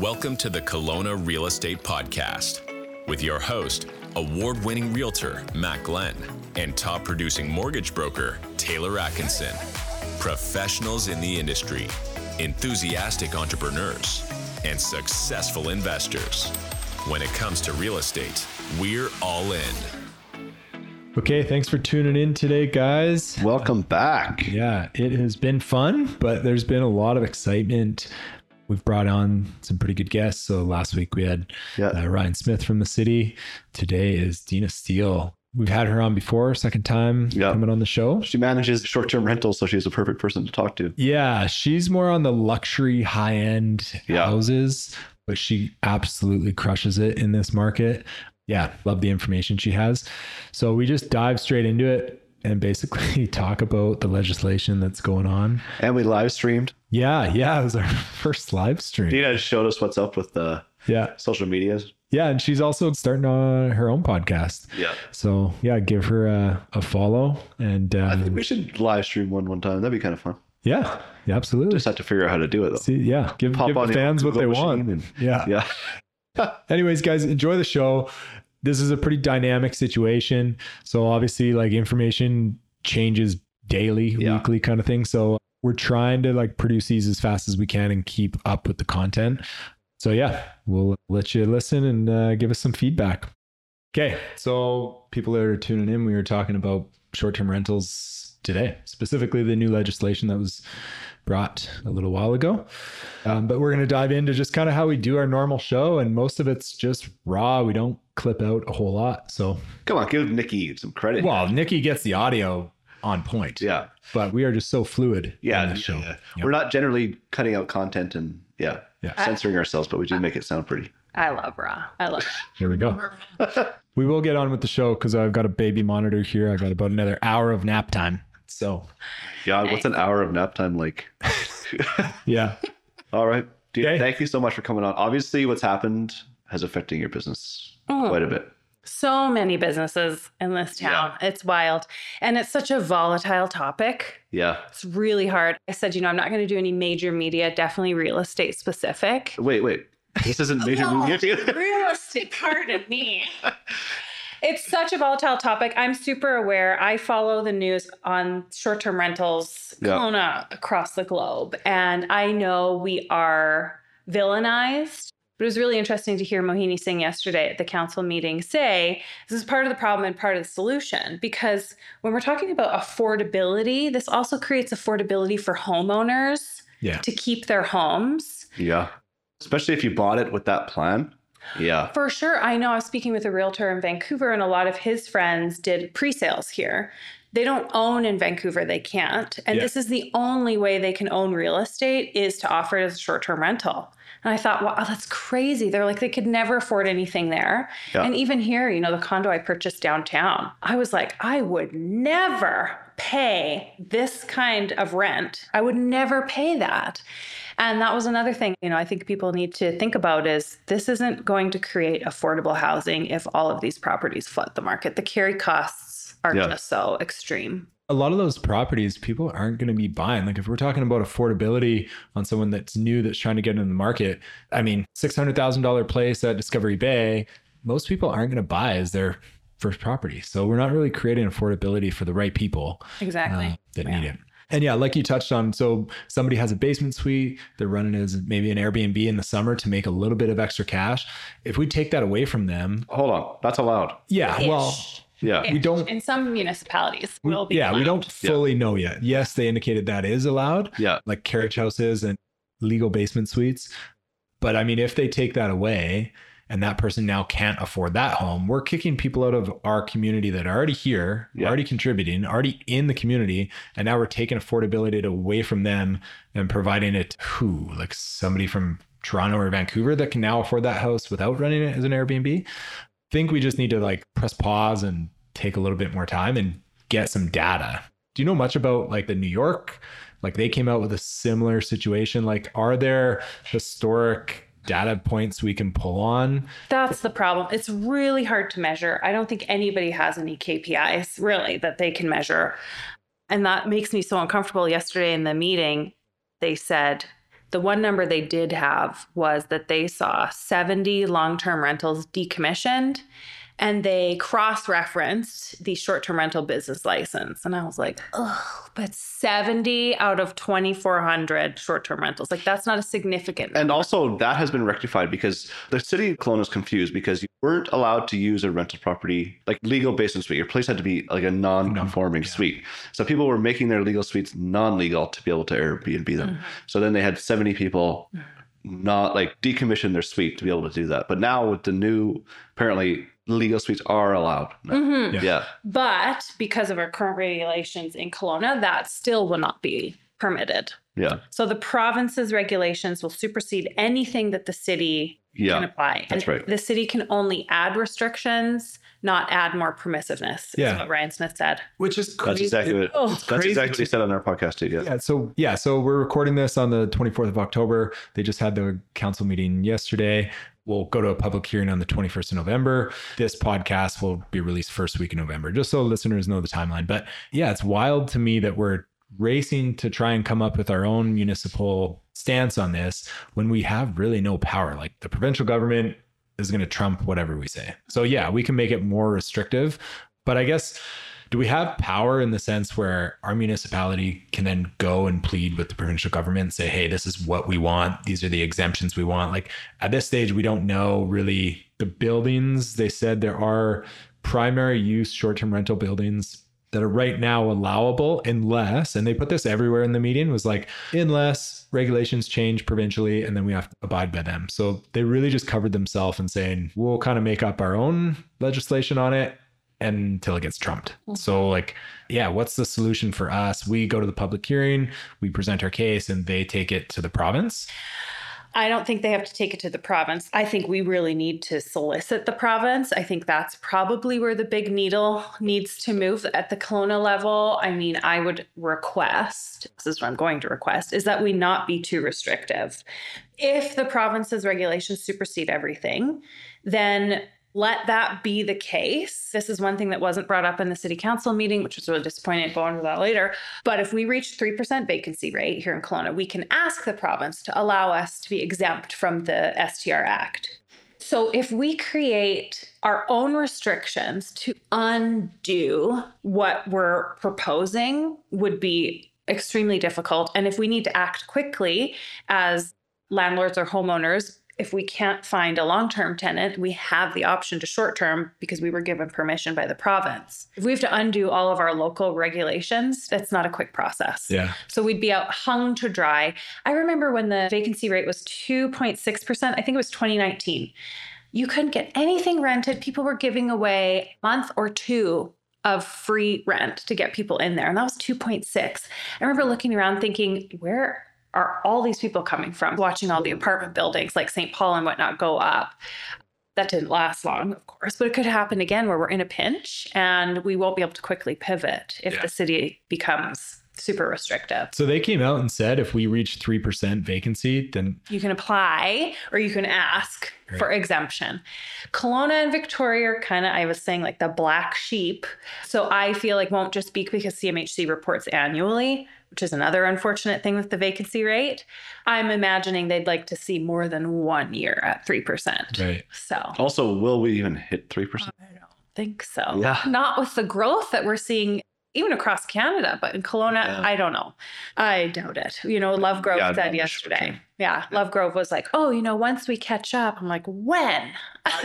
Welcome to the Kelowna Real Estate Podcast with your host, award winning realtor Matt Glen, and top producing mortgage broker Taylor Atkinson. Professionals in the industry, enthusiastic entrepreneurs, and successful investors. When it comes to real estate, we're all in. Okay, thanks for tuning in today, guys. Welcome back. Yeah, it has been fun, but there's been a lot of excitement. We've brought on some pretty good guests. So last week we had Yeah. uh, Ryan Smith from the city. Today is Deana Steele. We've had her on before, second time Yeah. coming on the show. She manages short term rentals, so she's a perfect person to talk to. Yeah, she's more on the luxury high end Yeah. houses, but she absolutely crushes it in this market. Yeah, love the information she has. So we just dive straight into it and basically talk about the legislation that's going on. And we live streamed. Yeah, yeah, it was our first live stream. Deana showed us what's up with the Yeah. social medias. Yeah, and she's also starting on her own podcast. Yeah. So yeah, give her a, a follow and I think um, we should live stream one one time. That'd be kind of fun. yeah, yeah, absolutely. Just have to figure out how to do it though. See, yeah, give, Pop give on the the fans what they want. and- yeah. Yeah. anyways guys enjoy the show this is a pretty dynamic situation. So obviously like information changes daily Yeah. weekly kind of thing. So we're trying to like produce these as fast as we can and keep up with the content. So yeah we'll let you listen and uh, give us some feedback. Okay so people that are tuning in we were talking about short-term rentals today specifically the new legislation that was brought a little while ago um, but we're going to dive into just kind of how we do our normal show and most of it's just raw we don't clip out a whole lot so Come on, give Nikki some credit. well nikki gets the audio on point yeah. but we are just so fluid Yeah. the show yeah. Yep. We're not generally cutting out content and yeah, Yeah. censoring ourselves, but we do make it sound pretty. I love raw. I love here we go we will get on with the show because i've got a baby monitor here i got about another hour of nap time so God, what's an hour of nap time like? yeah All right. Dude, Okay. thank you so much for coming on. Obviously, what's happened has affected your business Oh. quite a bit. so many businesses in this town. It's wild. And it's such a volatile topic. Yeah. It's really hard. I said, you know, I'm not going to do any major media, definitely real estate specific. Wait, wait. This isn't major Oh, media. real estate, pardon me. It's such a volatile topic. I'm super aware. I follow the news on short term rentals, Yeah. Across the globe. And I know we are villainized. But it was really interesting to hear Mohini Singh yesterday at the council meeting say this is part of the problem and part of the solution. Because when we're talking about affordability, this also creates affordability for homeowners yeah to keep their homes. yeah. Especially if you bought it with that plan. Yeah. For sure. I know I was speaking with a realtor in Vancouver, and a lot of his friends did pre sales here. They don't own in Vancouver, they can't. And Yeah. this is the only way they can own real estate is to offer it as a short term rental. And I thought, wow, that's crazy. They're like, they could never afford anything there. Yeah. And even here, you know, the condo I purchased downtown, I was like, I would never pay this kind of rent. I would never pay that. And that was another thing, you know, I think people need to think about is this isn't going to create affordable housing if all of these properties flood the market. The carry costs are Yeah. just so extreme. a lot of those properties people aren't going to be buying like if we're talking about affordability on someone that's new that's trying to get in the market i mean $600000 place at discovery bay most people aren't going to buy as their first property so we're not really creating affordability for the right people Exactly. uh, that Yeah. need it and yeah like you touched on so somebody has a basement suite they're running as maybe an airbnb in the summer to make a little bit of extra cash if we take that away from them Hold on. That's allowed. yeah well Ish. Yeah. we don't In some municipalities, will be. yeah we don't fully know yet yes they indicated that is allowed Yeah. like carriage houses and legal basement suites. But I mean, if they take that away and that person now can't afford that home, we're kicking people out of our community that are already here, Yeah. already contributing, already in the community. And now we're taking affordability away from them and providing it to who? Like somebody from Toronto or Vancouver that can now afford that house without running it as an Airbnb. I think we just need to like press pause and take a little bit more time and get some data. Do you know much about like the New York? Like they came out with a similar situation. Like, are there historic data points we can pull on? That's the problem. It's really hard to measure. I don't think anybody has any KPIs really that they can measure. And that makes me so uncomfortable. Yesterday in the meeting, they said The one number they did have was that they saw 70 long term rentals decommissioned and they cross referenced the short term rental business license. And I was like, oh, but 70 out of 2,400 short term rentals. Like, that's not a significant. Number. And also, that has been rectified because the city of Kelowna is confused because you weren't allowed to use a rental property like legal basement suite. Your place had to be like a non conforming yeah. suite. So people were making their legal suites non legal to be able to Airbnb them. Mm-hmm. So then they had 70 people not like decommission their suite to be able to do that. But now with the new, apparently, legal suites are allowed. now. Mhm. Yeah. Yeah. But because of our current regulations in Kelowna, that still will not be permitted. Yeah. So the province's regulations will supersede anything that the city can apply. that's And right. The city can only add restrictions, not add more permissiveness. Yeah. Is what Ryan Smith said. Which is That's exactly what Oh, that's crazy exactly what he said on our podcast too. Yeah. Yeah. So yeah. So we're recording this on the 24th of October. They just had the council meeting yesterday. We'll go to a public hearing on the 21st of November. This podcast will be released first week in November, just so listeners know the timeline. But yeah, it's wild to me that we're racing to try and come up with our own municipal stance on this when we have really no power. Like the provincial government is going to trump whatever we say. So yeah, we can make it more restrictive, but I guess do we have power in the sense where our municipality can then go and plead with the provincial government and say, hey, this is what we want. These are the exemptions we want? Like at this stage, we don't know really the buildings. They said there are primary use short term rental buildings that are right now allowable unless, and they put this everywhere in the meeting, was like, unless regulations change provincially and then we have to abide by them. So they really just covered themselves and saying, we'll kind of make up our own legislation on it until it gets trumped. Mm-hmm. So, like, yeah, what's the solution for us? We go to the public hearing, we present our case, and they take it to the province. I don't think they have to take it to the province. I think we really need to solicit the province. I think that's probably where the big needle needs to move at the Kelowna level. I mean, I would request this is what I'm going to request is that we not be too restrictive. If the province's regulations supersede everything, then let that be the case. This is one thing that wasn't brought up in the city council meeting, which was really disappointing. Go into that later. But if we reach 3% vacancy rate here in Kelowna, we can ask the province to allow us to be exempt from the STR Act. So if we create our own restrictions to undo what we're proposing would be extremely difficult. And if we need to act quickly as landlords or homeowners, if we can't find a long term tenant, we have the option to short term because we were given permission by the province. If we have to undo all of our local regulations, that's not a quick process. Yeah. So we'd be out hung to dry. I remember when the vacancy rate was 2.6%, I think it was 2019. You couldn't get anything rented. People were giving away a month or two of free rent to get people in there. And that was 2.6. I remember looking around thinking, where are all these people coming from? Watching all the apartment buildings like St. Paul and whatnot go up. That didn't last long, of course, but it could happen again where we're in a pinch and we won't be able to quickly pivot if Yeah. the city becomes super restrictive. So they came out and said if we reach 3% vacancy, then You can apply or you can ask for exemption. Kelowna and Victoria are kind of, I was saying, like the black sheep. So I feel like won't just be because CMHC reports annually, which is another unfortunate thing with the vacancy rate. I'm imagining they'd like to see more than one year at 3%. right. So Also, will we even hit 3%? I don't think so. Yeah. Not with the growth that we're seeing even across Canada, but in Kelowna, Yeah. I don't know. I doubt it. You know, Lovegrove Yeah, said yesterday. sure. Yeah, Lovegrove was like, oh, you know, once we catch up, I'm like, when?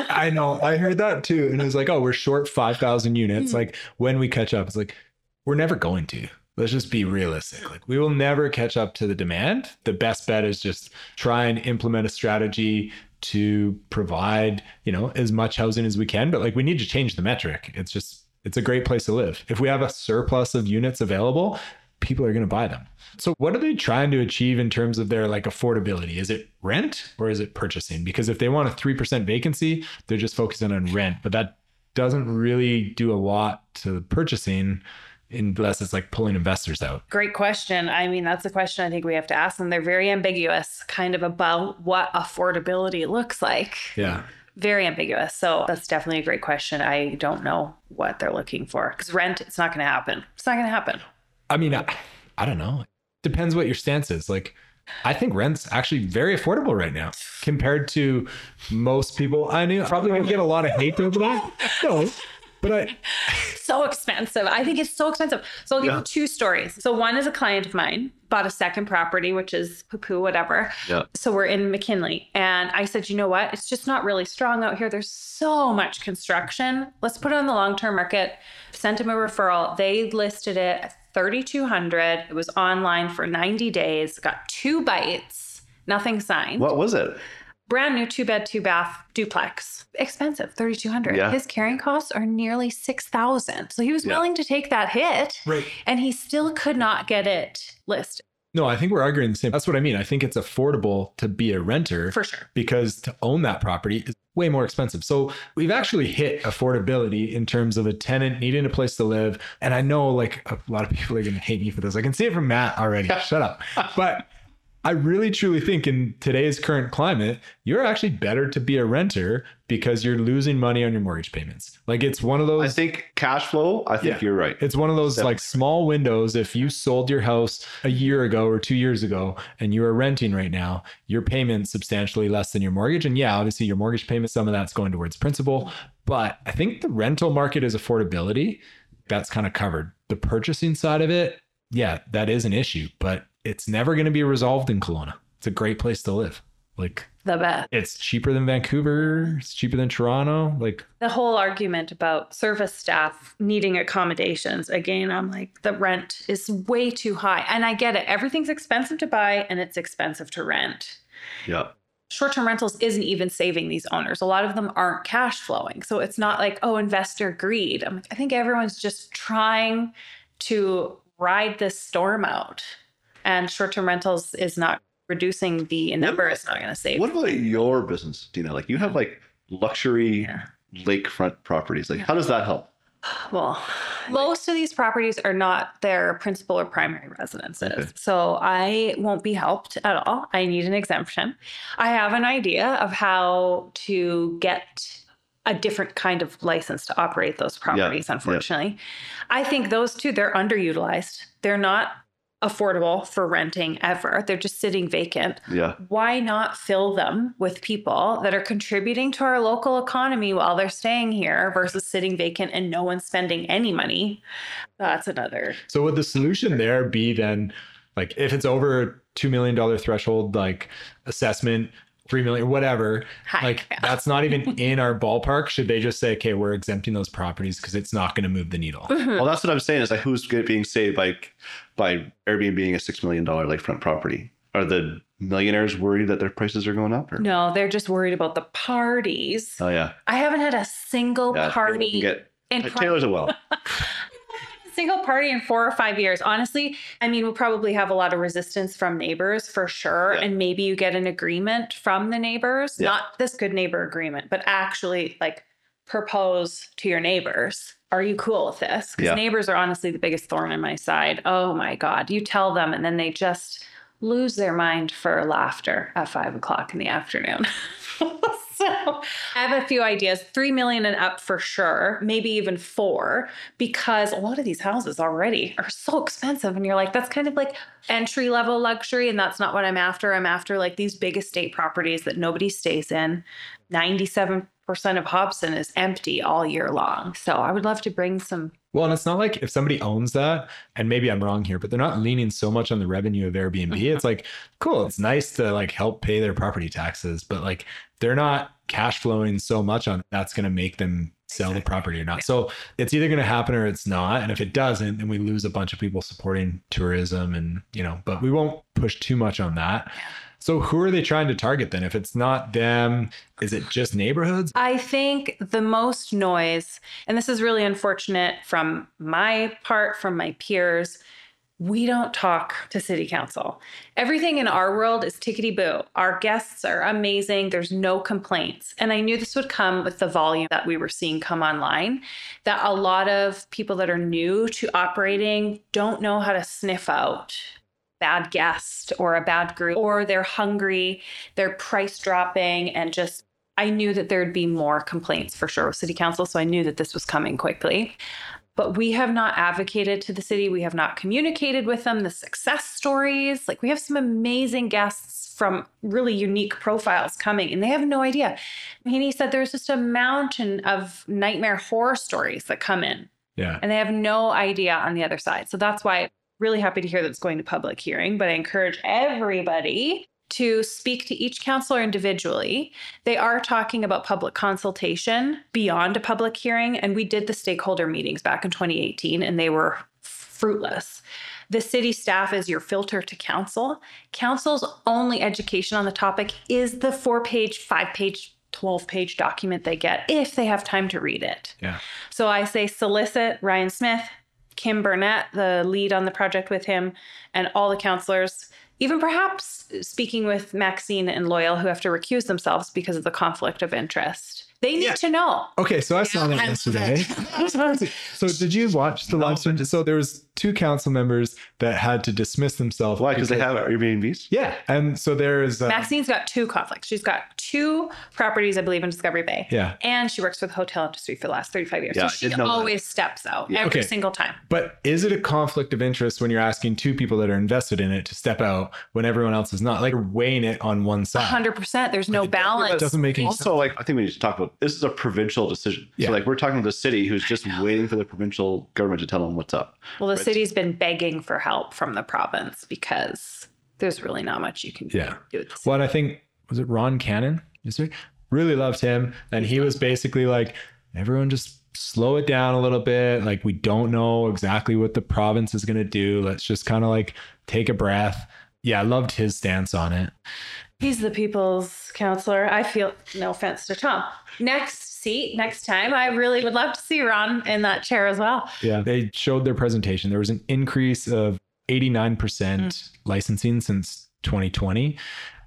I know. I heard that too. And it was like, oh, we're short 5,000 units. Hmm. Like when we catch up, it's like, we're never going to. Let's just be realistic. Like we will never catch up to the demand. The best bet is just try and implement a strategy to provide, you know, as much housing as we can. But like we need to change the metric. It's just, it's a great place to live. If we have a surplus of units available, people are going to buy them. So what are they trying to achieve in terms of their like affordability? Is it rent or is it purchasing? Because if they want a 3% vacancy, they're just focusing on rent, but that doesn't really do a lot to purchasing unless it's like pulling investors out. Great question. I mean, that's a question I think we have to ask them. They're very ambiguous, kind of about what affordability looks like. Yeah. Very ambiguous. So that's definitely a great question. I don't know what they're looking for because rent, it's not going to happen. It's not going to happen. I mean, I, I don't know. Depends what your stance is. Like I think rent's actually very affordable right now compared to most people. I knew probably gonna get a lot of hate over that. No, but I so expensive. I think it's so expensive. So I'll give Yeah. you two stories. So one is a client of mine bought a second property, which is poo poo, whatever. Yeah. So we're in McKinley. And I said, you know what? It's just not really strong out here. There's so much construction. Let's put it on the long term market. Sent him a referral. They listed it at 3200 It was online for 90 days, got two bites, nothing signed. What was it? Brand new two bed, two bath duplex. Expensive, 3200 Yeah. His carrying costs are nearly 6000 So he was Yeah. willing to take that hit right. and he still could not get it listed No, I think we're arguing the same. That's what I mean. I think it's affordable to be a renter for sure. because to own that property is way more expensive. So we've actually hit affordability in terms of a tenant needing a place to live. And I know like a lot of people are going to hate me for this. I can see it from Matt already. Shut up. But I really truly think in today's current climate, you're actually better to be a renter because you're losing money on your mortgage payments. Like it's one of those I think cash flow. I think Yeah. you're right. it's one of those Definitely. like small windows. If you sold your house a year ago or two years ago and you are renting right now, your payment's substantially less than your mortgage. And yeah, obviously your mortgage payment, some of that's going towards principal. But I think the rental market is affordability. That's kind of covered. The purchasing side of it, yeah, that is an issue, but it's never going to be resolved in Kelowna. It's a great place to live. Like The best. it's cheaper than Vancouver, it's cheaper than Toronto. Like The whole argument about service staff needing accommodations, again, I'm like, the rent is way too high. And I get it. Everything's expensive to buy and it's expensive to rent. Yeah. short term rentals isn't even saving these owners. A lot of them aren't cash flowing. So it's not like, oh, investor greed. I'm like, I think everyone's just trying to ride this storm out. And short term rentals is not reducing the number, it's not going to save. What about your business, Deana? Like you have like luxury Yeah. lakefront properties. Like how does that help? Well, most of these properties are not their principal or primary residences. Okay. So I won't be helped at all. I need an exemption. I have an idea of how to get a different kind of license to operate those properties, unfortunately. I think those two, they're underutilized. They're not affordable for renting ever. They're just sitting vacant Yeah. why not fill them with people that are contributing to our local economy while they're staying here versus sitting vacant and no one's spending any money? That's another. So would the solution there be then like if it's over a two million dollar threshold, like assessment, three million, whatever, Hi. like that's not even in our ballpark. Should they just say, okay, we're exempting those properties because it's not going to move the needle? Mm-hmm. Well, that's what I'm saying. Is like who's being saved by by Airbnb being a six million dollar lakefront property? Are the millionaires worried that their prices are going up? Or? No, they're just worried about the parties. Oh yeah. I haven't had a single yeah party Get in Taylor's a well. single party in four or five years. Honestly, I mean, we'll probably have a lot of resistance from neighbors for sure. Yeah. And maybe you get an agreement from the neighbors, Yeah. not this good neighbor agreement, but actually like propose to your neighbors. Are you cool with this? Because Yeah. neighbors are honestly the biggest thorn in my side. Oh my God. You tell them and then they just lose their mind for laughter at five o'clock in the afternoon. so I have a few ideas, three million and up for sure, maybe even four, because a lot of these houses already are so expensive. And you're like, that's kind of like entry level luxury. And that's not what I'm after. I'm after like these big estate properties that nobody stays in. 97% of Hobson is empty all year long. So I would love to bring some. Well, and it's not like if somebody owns that, and maybe I'm wrong here, but they're not leaning so much on the revenue of Airbnb. Mm-hmm. It's like, cool, it's nice to like help pay their property taxes, but like they're not cash flowing so much on it, that's going to make them sell the property or not. So it's either going to happen or it's not. And if it doesn't, then we lose a bunch of people supporting tourism and, you know, but we won't push too much on that. So who are they trying to target then? If it's not them, is it just neighborhoods? I think the most noise, and this is really unfortunate from my part, from my peers, we don't talk to city council. Everything in our world is tickety boo. Our guests are amazing. There's no complaints. And I knew this would come with the volume that we were seeing come online, that a lot of people that are new to operating don't know how to sniff out bad guest or a bad group, or they're hungry, they're price dropping, and just I knew that there'd be more complaints for sure with city council. So I knew that this was coming quickly. But we have not advocated to the city. We have not communicated with them the success stories. Like we have some amazing guests from really unique profiles coming, and they have no idea. And he said there's just a mountain of nightmare horror stories that come in, Yeah. and they have no idea on the other side. So that's why I'm really happy to hear that it's going to public hearing, but I encourage everybody to speak to each counselor individually. They are talking about public consultation beyond a public hearing, and we did the stakeholder meetings back in 2018, and they were fruitless. The city staff is your filter to council. Council's only education on the topic is the four page, five page, 12 page document they get if they have time to read it. Yeah. So I say solicit Ryan Smith, Kim Burnett, the lead on the project with him, and all the counselors, even perhaps speaking with Maxine and Loyal, who have to recuse themselves because of the conflict of interest. They need Yeah. to know. Okay, so I saw that I love yesterday. so did you watch the live stream? So there was two council members that had to dismiss themselves. Why? Because they have Airbnbs. Yeah, and so there's uh, Maxine's got two conflicts. She's got two properties, I believe, in Discovery Bay. Yeah. And she works for the hotel industry for the last 35 years. Yeah, so she did know that. always steps out Yeah. every Okay. single time. But is it a conflict of interest when you're asking two people that are invested in it to step out when everyone else is not? Like you're weighing it on one side. 100%. There's no It balance. doesn't make any sense. Also, like I think we need to talk about this is a provincial decision. Yeah. So like we're talking to the city who's just waiting for the provincial government to tell them what's up. Well, the Right. City's been begging for help from the province because there's really not much you can do. Yeah. do the I think was it Ron Cannan? Is it? Really loved him, and he was basically like, everyone just slow it down a little bit. Like we don't know exactly what the province is going to do. Let's just kind of like take a breath. Yeah, I loved his stance on it. He's the people's counselor. I feel no offense to Tom. Next seat, next time, I really would love to see Ron in that chair as well. Yeah, they showed their presentation. There was an increase of 89% hmm. licensing since 2020.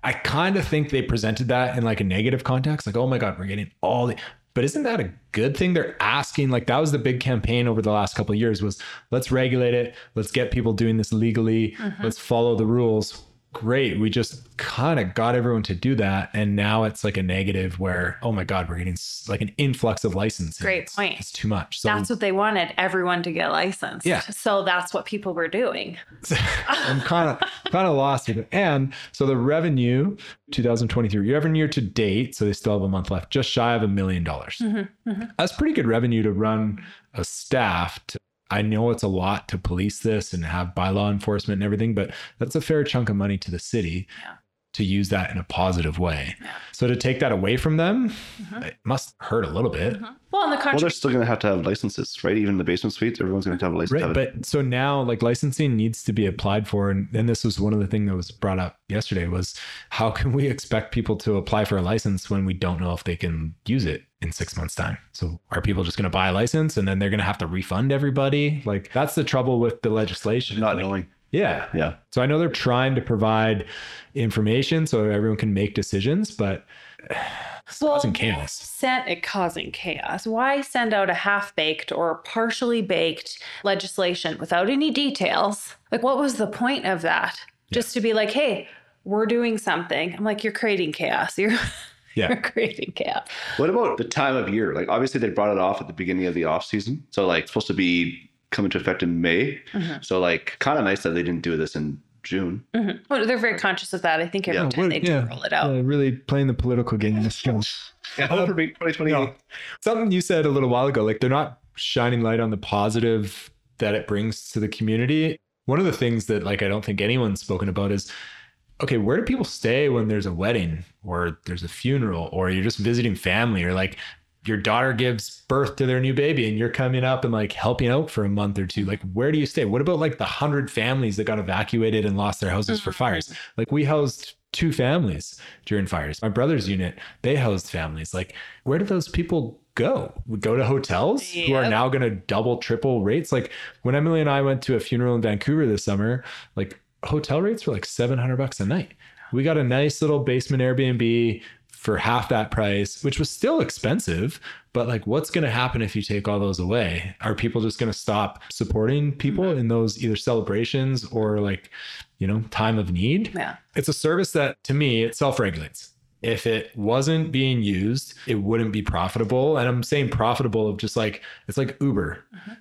I kind of think they presented that in like a negative context, like, oh my God, we're getting all the. But isn't that a good thing? They're asking, like, that was the big campaign over the last couple of years was let's regulate it. Let's get people doing this legally. Mm-hmm. Let's follow the rules. Great. We just kind of got everyone to do that. And now it's like a negative where, oh my God, we're getting like an influx of licenses. Great point. It's too much. So That's what they wanted everyone to get licensed. Yeah. So that's what people were doing. I'm kind of kind of lost with it. And so the revenue, 2023 revenue year to date, so they still have a month left, just shy of a million dollars. Mm-hmm, mm-hmm. That's pretty good revenue to run a staff. To, I know it's a lot to police this and have bylaw enforcement and everything, but that's a fair chunk of money to the city. Yeah. To use that in a positive way. So to take that away from them, mm-hmm. it must hurt a little bit. Mm-hmm. Well, in the Well, they're still going to have to have licenses, right? Even the basement suites, everyone's going to have a license. Right. to have it. But so now like licensing needs to be applied for. And, and this was one of the things that was brought up yesterday was how can we expect people to apply for a license when we don't know if they can use it in six months time? So are people just going to buy a license and then they're going to have to refund everybody? Like that's the trouble with the legislation. not Like, knowing. Yeah. Yeah. So I know they're trying to provide information so everyone can make decisions, but it's Well, causing chaos. Sent it causing chaos. Why send out a half baked or partially baked legislation without any details? Like, what was the point of that? Just to be like, hey, we're doing something. I'm like, you're creating chaos. You're, Yeah. creating chaos. What about the time of year? Like obviously they brought it off at the beginning of the off season. So like it's supposed to be coming into effect in May. Mm-hmm. So like kind of nice that they didn't do this in June. Mhm. Well, they're very conscious of that. I think every Yeah, time they do roll it out. Uh, really playing the political game. This film. Yeah, for 2028. No. Something you said a little while ago, like they're not shining light on the positive that it brings to the community. One of the things that like I don't think anyone's spoken about is okay, where do people stay when there's a wedding or there's a funeral or you're just visiting family or like your daughter gives birth to their new baby and you're coming up and like helping out for a month or two like where do you stay? What about like the hundred families that got evacuated and lost their houses for fires? Mm-hmm. Like we housed two families during fires. My brother's mm-hmm. unit they housed families. Like where do those people go? We go to hotels who are now going to double triple rates? Like when emily and i went to a funeral in vancouver this summer like hotel rates were like 700 bucks a night. We got a nice little basement airbnb for half that price, which was still expensive. But like, what's going to happen if you take all those away? Are people just going to stop supporting people mm-hmm. in those either celebrations or like, you know, time of need? Yeah. It's a service that to me, it self regulates. If it wasn't being used, it wouldn't be profitable. And I'm saying profitable of just like, it's like Uber. Mm-hmm.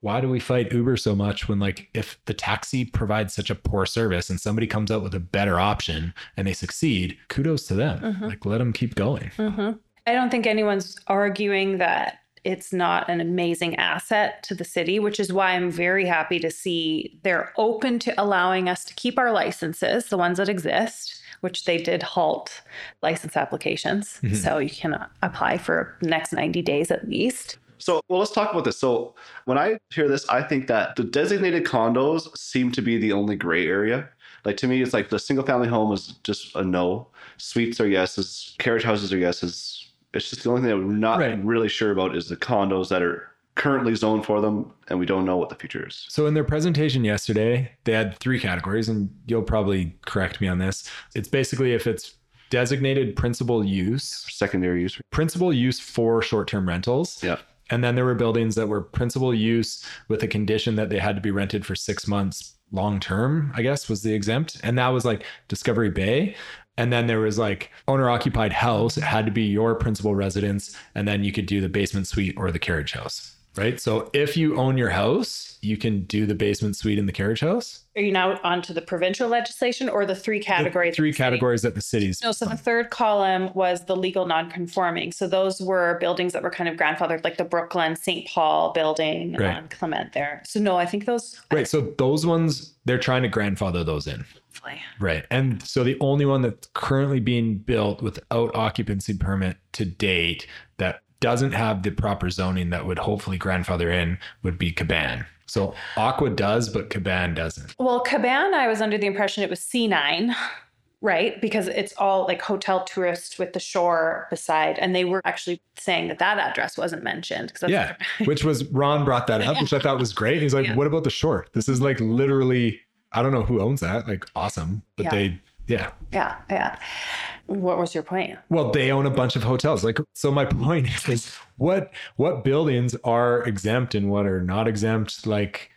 Why do we fight Uber so much when like if the taxi provides such a poor service and somebody comes out with a better option and they succeed, kudos to them. Mhm. Like let them keep going. hmm I don't think anyone's arguing that it's not an amazing asset to the city, which is why I'm very happy to see they're open to allowing us to keep our licenses, the ones that exist, which they did halt license applications. Mhm. So you can apply for next 90 days at least. So, well, let's talk about this. So, when I hear this, I think that the designated condos seem to be the only gray area. Like to me, it's like the single family home is just a no. Suites are yeses. Carriage houses are yeses. It's just the only thing that we're not Right. really sure about is the condos that are currently zoned for them, and we don't know what the future is. So in their presentation yesterday, they had three categories, and you'll probably correct me on this. It's basically if it's designated principal use, Secondary use. principal use for short-term rentals. Yeah. And then there were buildings that were principal use with a condition that they had to be rented for six months long term, I guess was the exempt. And that was like Discovery Bay. And then there was like owner occupied house. It had to be your principal residence. And then you could do the basement suite or the carriage house. Right. So if you own your house, you can do the basement suite in the carriage house. Are you now onto the provincial legislation or the three categories? Three the city? categories that the cities. No, so the third column was the legal non-conforming. So those were buildings that were kind of grandfathered, like the Brooklyn St. Paul building Right. on Clement there. So no, I think those. Right. So those ones, they're trying to grandfather those in. Hopefully. Right. And so the only one that's currently being built without occupancy permit to date that doesn't have the proper zoning that would hopefully grandfather in would be Caban. So Aqua does, but Caban doesn't. Well, Caban, I was under the impression it was C9, right? Because it's all like hotel tourist with the shore beside, and they were actually saying that that address wasn't mentioned. Yeah. Which was Ron brought that up, which I thought was great. He's like, Yeah. what about the shore? This is like literally, I don't know who owns that. Like awesome. But Yeah. they, yeah. yeah, yeah. What was your point? Well, they own a bunch of hotels. Like, so my point is, is what what buildings are exempt and what are not exempt? Like,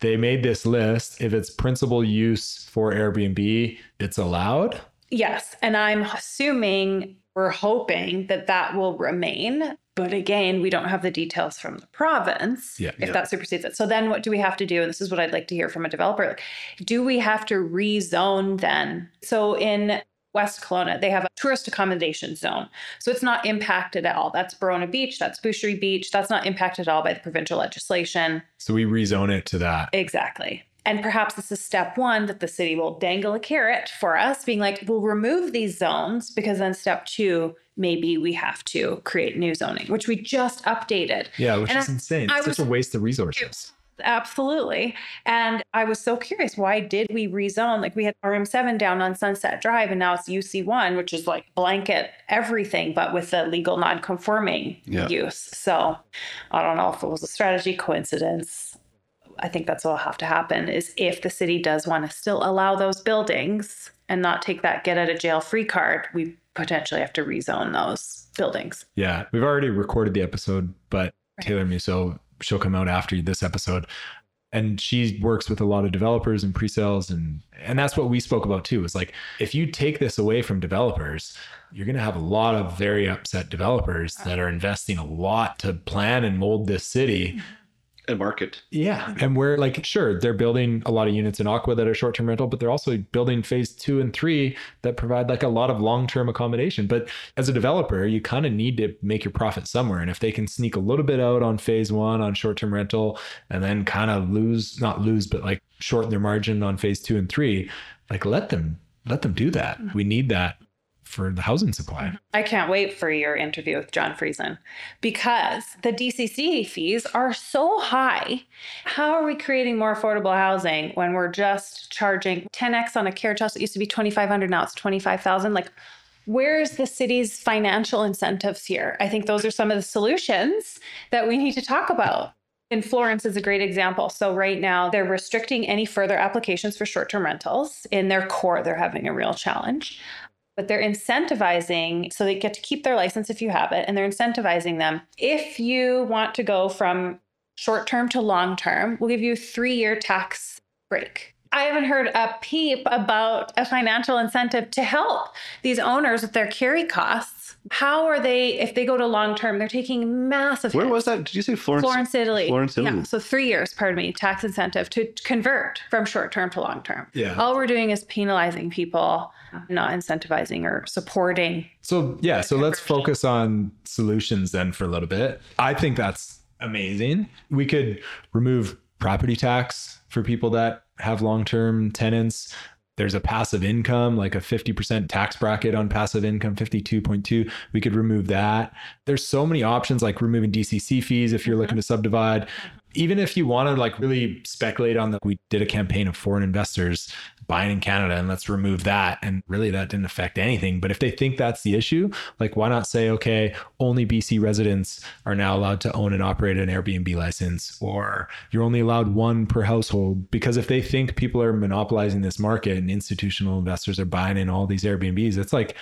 they made this list. If it's principal use for Airbnb, it's allowed. Yes. And I'm assuming we're hoping that that will remain. But again, we don't have the details from the province Yeah. if Yeah. that supersedes it. So then what do we have to do? And this is what I'd like to hear from a developer. Like, do we have to rezone then? So in West Kelowna, they have a tourist accommodation zone. So it's not impacted at all. That's Barona Beach, that's Boucherie Beach. That's not impacted at all by the provincial legislation. So we rezone it to that. Exactly. And perhaps this is step one that the city will dangle a carrot for us, being like, we'll remove these zones because then step two, maybe we have to create new zoning, which we just updated. Yeah, which And is I- insane. I It's such a waste of resources. Absolutely. And I was so curious why did we rezone? Like we had RM7 down on Sunset Drive and now it's UC1, which is like blanket everything, but with the legal non conforming Yeah. use. So I don't know if it was a strategy, coincidence. I think that's what'll have to happen is if the city does want to still allow those buildings and not take that get out of jail free card, we potentially have to rezone those buildings. Yeah, we've already recorded the episode, but Right. Taylor Musso, she'll come out after this episode. And she works with a lot of developers and pre-sales and and that's what we spoke about too. Is like if you take this away from developers, you're gonna have a lot of very upset developers that are investing a lot to plan and mold this city. Mm-hmm. And market. Yeah. And we're like, sure, they're building a lot of units in Aqua that are short term rental, but they're also building phase two and three that provide like a lot of long term accommodation. But as a developer, you kind of need to make your profit somewhere. And if they can sneak a little bit out on phase one on short term rental and then kind of lose, not lose, but like shorten their margin on phase two and three, like let them, let them do that. Mm-hmm. We need that for the housing supply. Mm-hmm. I can't wait for your interview with John Friesen because the DCC fees are so high. How are we creating more affordable housing when we're just charging 10x on a carriage house? It used to be 2,500, now it's 25,000. Like, where's the city's financial incentives here? I think those are some of the solutions that we need to talk about. In Florence is a great example. So right now they're restricting any further applications for short-term rentals. In their core, they're having a real challenge but they're incentivizing so they get to keep their license if you have it and they're incentivizing them if you want to go from short term to long term we'll give you a three year tax break I haven't heard a peep about a financial incentive to help these owners with their carry costs. How are they, if they go to long term, they're taking massive Where hits. was that? Did you say Florence? Florence, Italy. Florence, Italy. Yeah. So three years, pardon me, tax incentive to convert from short term to long term. Yeah. All we're doing is penalizing people, not incentivizing or supporting. So yeah, so let's focus on solutions then for a little bit. I think that's amazing. We could remove property tax for people that have long-term tenants. There's a passive income, like a 50% tax bracket on passive income, 52.2. We could remove that. There's so many options like removing DCC fees if you're mm-hmm. looking to subdivide. Even if you want to like really speculate on that, we did a campaign of foreign investors buying in Canada and let's remove that. And really that didn't affect anything. But if they think that's the issue, like why not say, okay, only BC residents are now allowed to own and operate an Airbnb license, or you're only allowed one per household? Because if they think people are monopolizing this market and institutional investors are buying in all these Airbnbs, it's like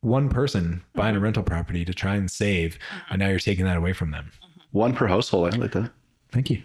one person buying a mm-hmm. rental property to try and save. Mm-hmm. And now you're taking that away from them. Mm-hmm. One per household. I like that. Thank you.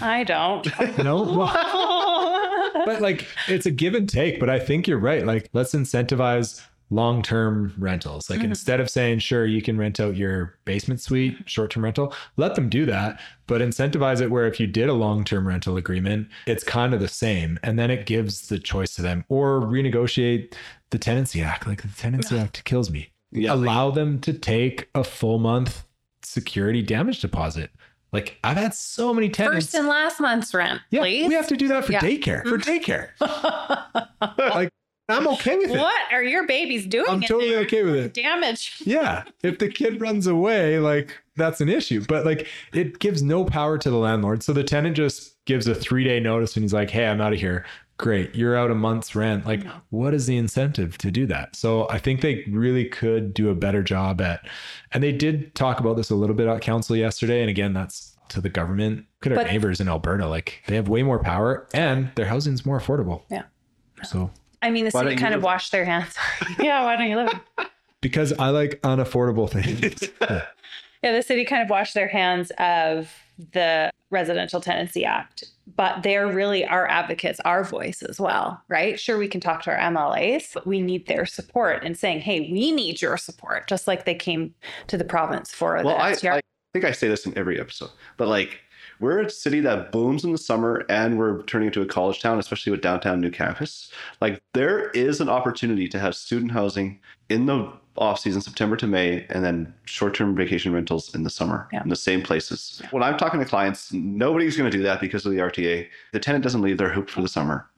I don't. No, well, but like it's a give and take. But I think you're right. Like let's incentivize long-term rentals. Like mm-hmm. instead of saying, sure, you can rent out your basement suite, mm-hmm. short-term rental, let them do that. But incentivize it where if you did a long-term rental agreement, it's kind of the same. And then it gives the choice to them. Or renegotiate the tenancy act. Like the tenancy act kills me. Yeah. Allow them to take a full month security damage deposit. Like I've had so many tenants. First and last month's rent, Yeah, please. we have to do that for Yeah. daycare. For daycare, like I'm okay with it. what are your babies doing? I'm totally okay with it. Damage. Yeah, if the kid runs away, like that's an issue. But like it gives no power to the landlord. So the tenant just gives a three day notice and he's like, "Hey, I'm out of here." Great, you're out a month's rent. Like, what is the incentive to do that? So I think they really could do a better job at. And they did talk about this a little bit at council yesterday. And again, that's to the government. Look at our But- neighbors in Alberta. Like they have way more power and their housing's more affordable. Yeah. So I mean, the Why city kind of live- washed their hands. yeah, why don't you live? because I like unaffordable things. Yeah. Yeah, the city kind of washed their hands of the Residential Tenancy Act, but they're really our advocates, our voice as well, right? Sure, we can talk to our MLAs, but we need their support and saying, hey, we need your support, just like they came to the province for Well, the I, I think I say this in every episode, but like we're a city that booms in the summer and we're turning into a college town, especially with downtown new campus. Like there is an opportunity to have student housing in the off season, September to May, and then short term vacation rentals in the summer Yeah. in the same places. When I'm talking to clients, nobody's going to do that because of the RTA. The tenant doesn't leave their hoop for the summer.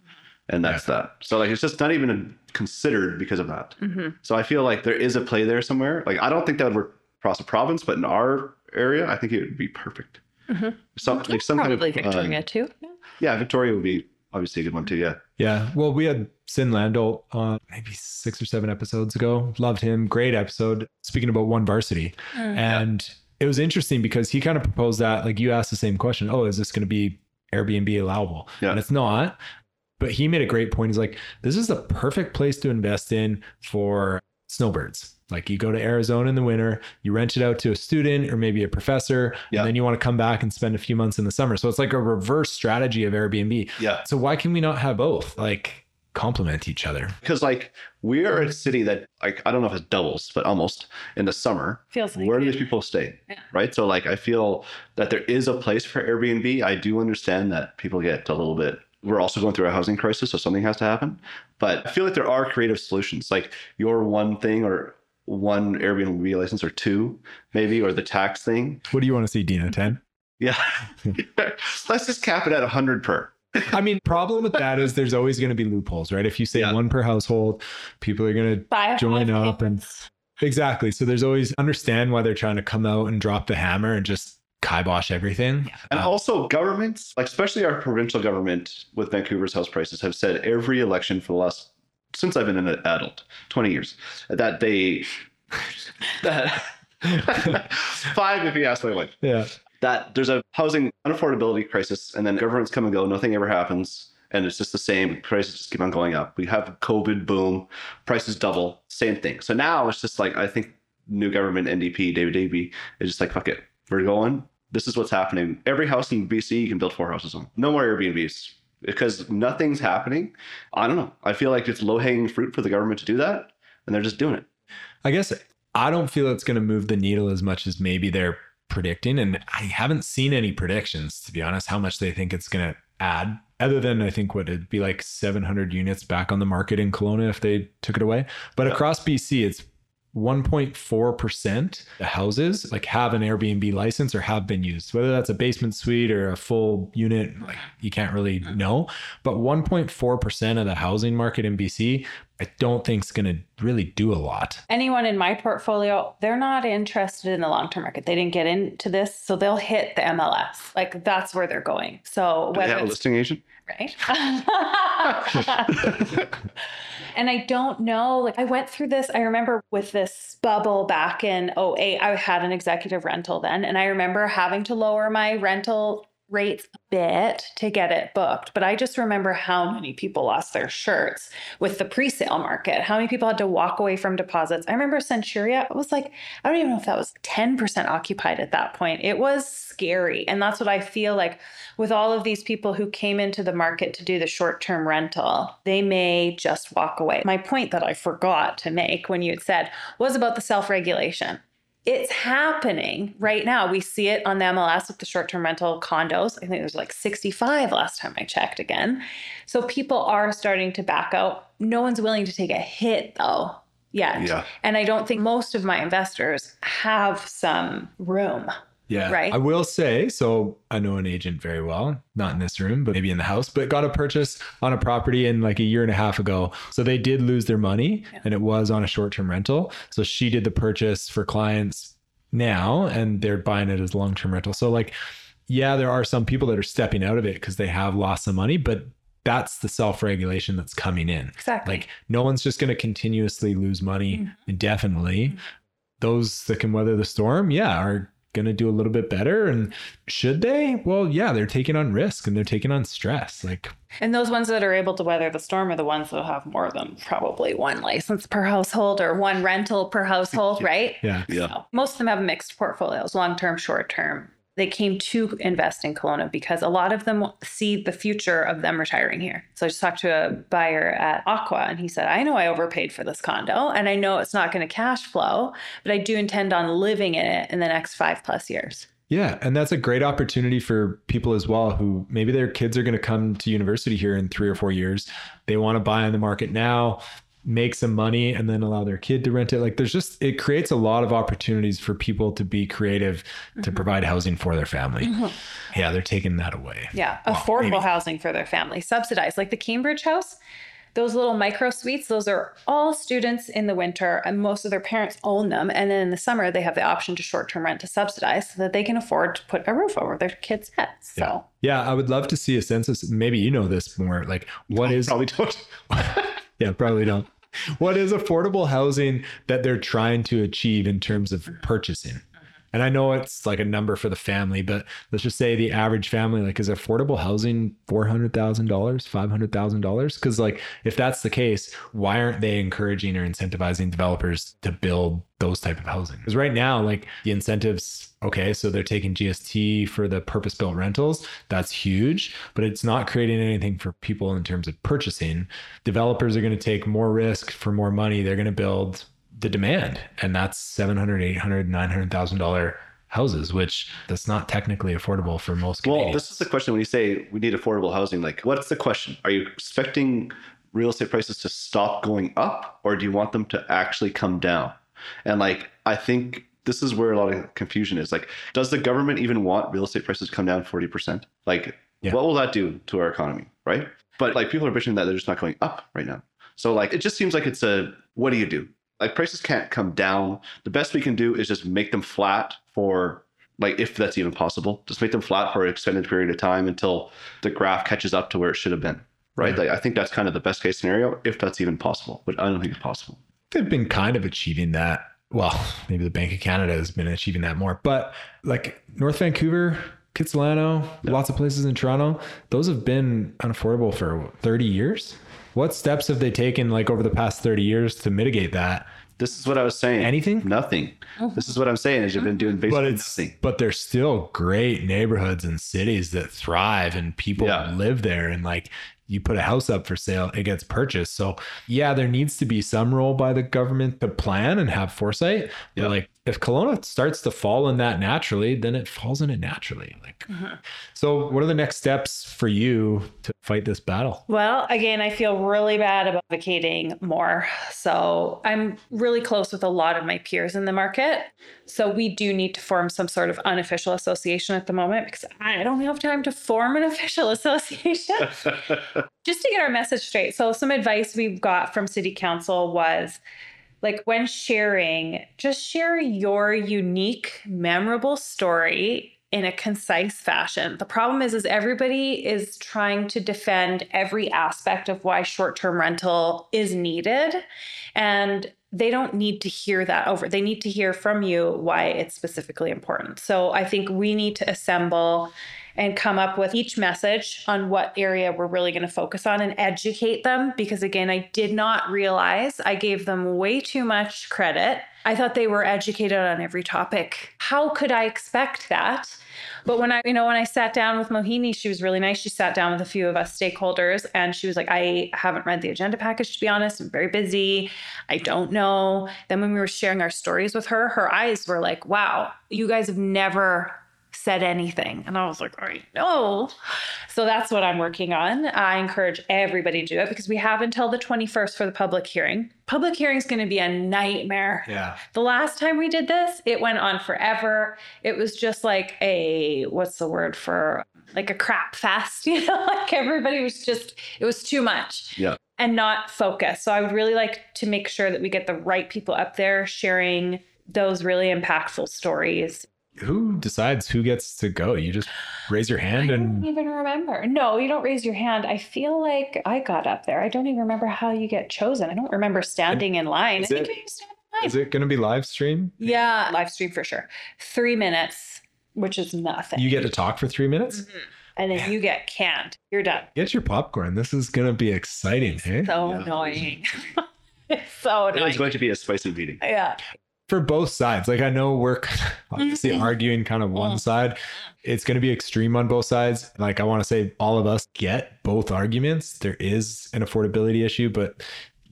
And that's that. So like it's just not even considered because of that. Mhm. So I feel like there is a play there somewhere. Like I don't think that would work across the province, but in our area, I think it would be perfect. Mhm. Some like some kind of Victoria uh, too. yeah, Victoria would be obviously a good one too. Yeah, Yeah. Well, we had Sin Landolt on maybe six or seven episodes ago. Loved him. Great episode. Speaking about one varsity. Mm. And it was interesting because he kind of proposed that, like you asked the same question. Oh, is this going to be Airbnb allowable? Yeah. And it's not. But he made a great point. He's like, this is the perfect place to invest in for snowbirds. Like you go to Arizona in the winter, you rent it out to a student or maybe a professor, Yeah. and then you want to come back and spend a few months in the summer. So it's like a reverse strategy of Airbnb. yeah. So why can we not have both? Like complement each other. Because like we are a city that like I don't know if it doubles, but almost in the summer. Feels like Where do these people stay? Yeah. Right. So like I feel that there is a place for Airbnb. I do understand that people get a little bit. We're also going through a housing crisis, so something has to happen. But I feel like there are creative solutions, like your one thing or one Airbnb license or two, maybe, or the tax thing. What do you want to see, Deana? 10? Yeah. Let's just cap it at 100 per. I mean, problem with that is there's always going to be loopholes, right? If you say Yeah. one per household, people are going to join five up and exactly. So there's always understand why they're trying to come out and drop the hammer and just kibosh everything. And Uh, also, governments, like especially our provincial government with Vancouver's house prices, have said every election for the last since I've been an adult, 20 years, that they that five if you ask my wife, yeah. That there's a housing unaffordability crisis, and then governments come and go, nothing ever happens. And it's just the same. Prices just keep on going up. We have COVID boom, prices double, same thing. So now it's just like I think new government NDP David Davey is just like fuck it, we're going. This is what's happening. Every house in BC you can build four houses on. No more Airbnbs. because nothing's happening. I don't know. I feel like it's low hanging fruit for the government to do that, and they're just doing it. I guess I don't feel it's going to move the needle as much as maybe they're predicting. And I haven't seen any predictions, to be honest, how much they think it's going to add, other than I think what it'd be like 700 units back on the market in Kelowna if they took it away. But across BC, it's 1.4% the houses like have an Airbnb license or have been used. Whether that's a basement suite or a full unit, like you can't really know. But 1.4% of the housing market in BC, I don't think is going to really do a lot. Anyone in my portfolio, they're not interested in the long term market. They didn't get into this, so they'll hit the MLS. Like that's where they're going. So Do they whether have a listing agent? Right? and I don't know. Like I went through this. I remember with this bubble back in 08, I had an executive rental then. And I remember having to lower my rental rates a bit to get it booked. But I just remember how many people lost their shirts with the pre-sale market, how many people had to walk away from deposits. I remember Centuria, was like, I don't even know if that was 10% occupied at that point. It was scary. And that's what I feel like with all of these people who came into the market to do the short term rental, they may just walk away. My point that I forgot to make when you had said was about the self regulation. It's happening right now. We see it on the MLS with the short term rental condos. I think there's like 65 last time I checked again. So people are starting to back out. No one's willing to take a hit though yet. Yeah. And I don't think most of my investors have some room. Yeah. Right. I will say, so I know an agent very well, not in this room, but maybe in the house, but got a purchase on a property in like a year and a half ago. So they did lose their money and it was on a short term rental. So she did the purchase for clients now and they're buying it as long term rental. So, like, yeah, there are some people that are stepping out of it because they have lost some money, but that's the self regulation that's coming in. Exactly. Like, no one's just going to continuously lose money Mhm. indefinitely. Those that can weather the storm, yeah, are going to do a little bit better. And should they? Well, yeah, they're taking on risk and they're taking on stress. Like, And those ones that are able to weather the storm are the ones that have more than probably one license per household or one rental per household, right? yeah. Yeah. So most of them have mixed portfolios, long term, short term. They came to invest in Kelowna because a lot of them see the future of them retiring here. So I just talked to a buyer at Aqua and he said, I know I overpaid for this condo and I know it's not going to cash flow, but I do intend on living in it in the next five plus years. Yeah, and that's a great opportunity for people as well who maybe their kids are going to come to university here in 3 or 4 years. They want to buy on the market now, make some money and then allow their kid to rent it. Like there's just it creates a lot of opportunities for people to be creative to mm-hmm. provide housing for their family. Mm-hmm. Yeah, they're taking that away. Yeah, Well, affordable maybe. housing for their family, subsidized. Like the Cambridge house, those little micro suites, those are all students in the winter, and most of their parents own them. And then in the summer, they have the option to short term rent to subsidize so that they can afford to put a roof over their kids' heads. So, Yeah, I would love to see a census. Maybe you know this more. Like, what is Probably don't. yeah, probably don't. What is affordable housing that they're trying to achieve in terms of purchasing? And I know it's like a number for the family, but let's just say the average family, like, is affordable housing four hundred thousand dollars, five hundred thousand dollars? Because, like, if that's the case, why aren't they encouraging or incentivizing developers to build those type of housing? Because right now, like, the incentives, okay, so they're taking GST for the purpose-built rentals. That's huge, but it's not creating anything for people in terms of purchasing. Developers are going to take more risk for more money. They're going to build the demand and that's 700 800 900000 dollar houses which that's not technically affordable for most Well, this is the question when you say we need affordable housing. Like, what's the question? Are you expecting real estate prices to stop going up or do you want them to actually come down? And like, I think this is where a lot of confusion is. Like, does the government even want real estate prices to come down 40%? Like, Yeah. what will that do to our economy? Right. But like, people are bitching that they're just not going up right now. So, like, it just seems like it's a what do you do? Like, prices can't come down. The best we can do is just make them flat for like if that's even possible just make them flat for an extended period of time until the graph catches up to where it should have been right? Yeah. like i think that's kind of the best case scenario if that's even possible but i don't think it's possible. They've been kind of achieving that. Well maybe the bank of canada has been achieving that more but like north vancouver kitsilano lots of places in toronto those have been unaffordable for 30 years what steps have they taken like over the past 30 years to mitigate that This is what I was saying. Anything? Nothing. Mm-hmm. This is what I'm saying. Is you've been doing basically but it's nothing. but there's still great neighborhoods and cities that thrive and people Yeah. live there and like you put a house up for sale it gets purchased so yeah there needs to be some role by the government to plan and have foresight Yeah. but like if Kelowna starts to fall in that naturally then it falls in it naturally like mm-hmm. so what are the next steps for you to fight this battle Well, again, I feel really bad about advocating more. So I'm really close with a lot of my peers in the market. So we do need to form some sort of unofficial association at the moment because I don't have time to form an official association. Just to get our message straight. So some advice we got from city council was like when sharing, just share your unique, memorable story in a concise fashion. The problem is is everybody is trying to defend every aspect of why short-term rental is needed and they don't need to hear that over. They need to hear from you why it's specifically important. So I think we need to assemble and come up with each message on what area we're really going to focus on and educate them because again I did not realize I gave them way too much credit. I thought they were educated on every topic. How could I expect that? But when I, you know, when I sat down with Mohini, she was really nice. She sat down with a few of us stakeholders and she was like, I haven't read the agenda package, to be honest. I'm very busy. I don't know. Then when we were sharing our stories with her, her eyes were like, wow, you guys have never said anything. And I was like, I know. So that's what I'm working on. I encourage everybody to do it because we have until the 21st for the public hearing. Public hearing is going to be a nightmare. yeah The last time we did this, it went on forever. It was just like a what's the word for like a crap fest, you know? like everybody was just it was too much. Yeah. And not focused. So I would really like to make sure that we get the right people up there sharing those really impactful stories. Who decides who gets to go you just raise your hand I don't and even remember. No, you don't raise your hand. I feel like I got up there. I don't even remember how you get chosen. I don't remember standing in line. I Is think it- you stand in line. is it going to be live stream Yeah, live stream for sure. Three minutes, which is nothing. you get to talk for three minutes Mhm. And then you get canned. You're done. Get your popcorn. This is gonna be exciting, hey? So Yeah. annoying. it's so annoying. is going to be a spicy meeting. yeah. For both sides. Like I know we're obviously Mhm. arguing kind of one Mm. side. It's gonna be extreme on both sides. Like I want to say all of us get both arguments. There is an affordability issue, but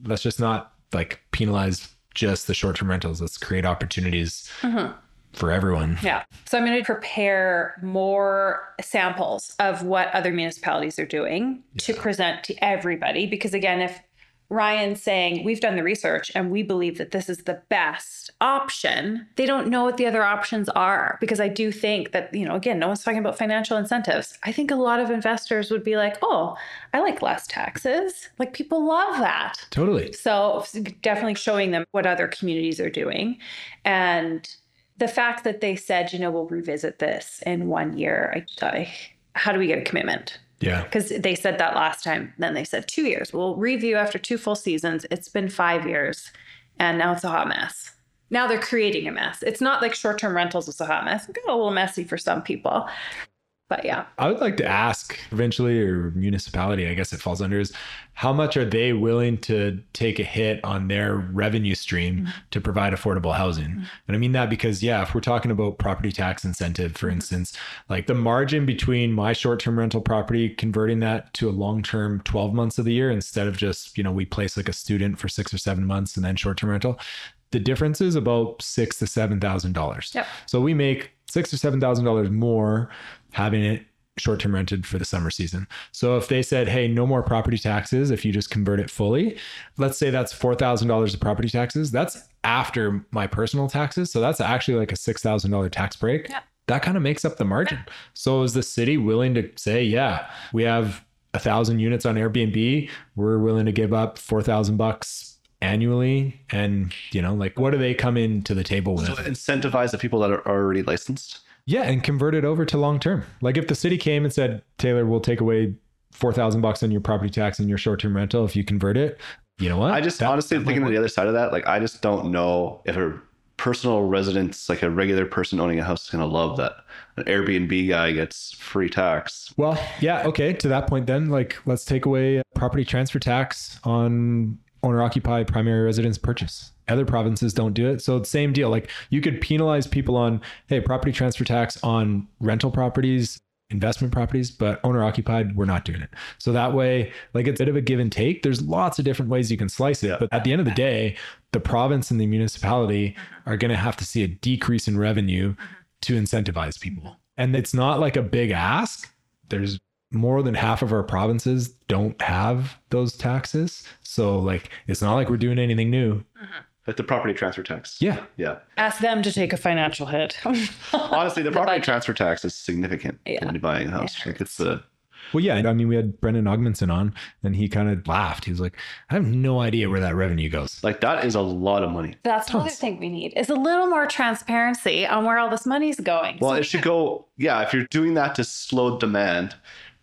let's just not like penalize just the short-term rentals. Let's create opportunities Mhm. for everyone. Yeah. So I'm going to prepare more samples of what other municipalities are doing to present to everybody. Because again, if Ryan's saying we've done the research and we believe that this is the best option, they don't know what the other options are. Because I do think that, you know, again, no one's talking about financial incentives. I think a lot of investors would be like, oh, I like less taxes. Like people love that. Totally. So definitely showing them what other communities are doing. And the fact that they said, you know, we'll revisit this in one year, I, I how do we get a commitment? Yeah. Because they said that last time. Then they said two years. We'll review after two full seasons. It's been five years, and now it's a hot mess. Now they're creating a mess. It's not like short term rentals was a hot mess. It got a little messy for some people. But yeah. I would like to ask eventually or municipality, I guess it falls under, is how much are they willing to take a hit on their revenue stream mm-hmm. to provide affordable housing? Mm-hmm. And I mean that because, yeah, if we're talking about property tax incentive, for mm-hmm. instance, like the margin between my short term rental property, converting that to a long term 12 months of the year instead of just, you know, we place like a student for six or seven months and then short term rental, the difference is about six to seven thousand dollars. Yep. So we make six or seven thousand dollars more having it short term rented for the summer season. So if they said, hey, no more property taxes if you just convert it fully, let's say that's four thousand dollars of property taxes. That's after my personal taxes. So that's actually like a six thousand dollar tax break. Yeah. That kind of makes up the margin. So is the city willing to say, yeah, we have a thousand units on Airbnb. We're willing to give up four thousand bucks annually and you know like what do they come into the table with So incentivize the people that are already licensed. Yeah, and convert it over to long term. Like if the city came and said, Taylor, we'll take away four thousand bucks on your property tax and your short term rental if you convert it. You know what? I just That- honestly that thinking the other side of that, like I just don't know if a personal residence, like a regular person owning a house, is going to love that. An Airbnb guy gets free tax. Well, yeah, okay. To that point, then, like, let's take away property transfer tax on owner occupied primary residence purchase. Other provinces don't do it. So same deal. Like you could penalize people on, hey, property transfer tax on rental properties, investment properties, but owner occupied, we're not doing it. So that way, like it's a bit of a give and take. There's lots of different ways you can slice it. But at the end of the day, the province and the municipality are going to have to see a decrease in revenue mm-hmm. to incentivize people. Mm-hmm. And it's not like a big ask. There's more than half of our provinces don't have those taxes. So like it's not like we're doing anything new. Mm-hmm. Like the property transfer tax. Yeah. Yeah. Ask them to take a financial hit. Honestly, the The property budget. transfer tax is significant Yeah. when you're buying a house. It Like it's the Well, yeah. I mean, we had Brendan Ogmanson on and he kind of laughed. He was like, I have no idea where that revenue goes. like that is a lot of money. That's another Tons. thing we need is a little more transparency on where all this money's going. Well, So it should go. Yeah, if you're doing that to slow demand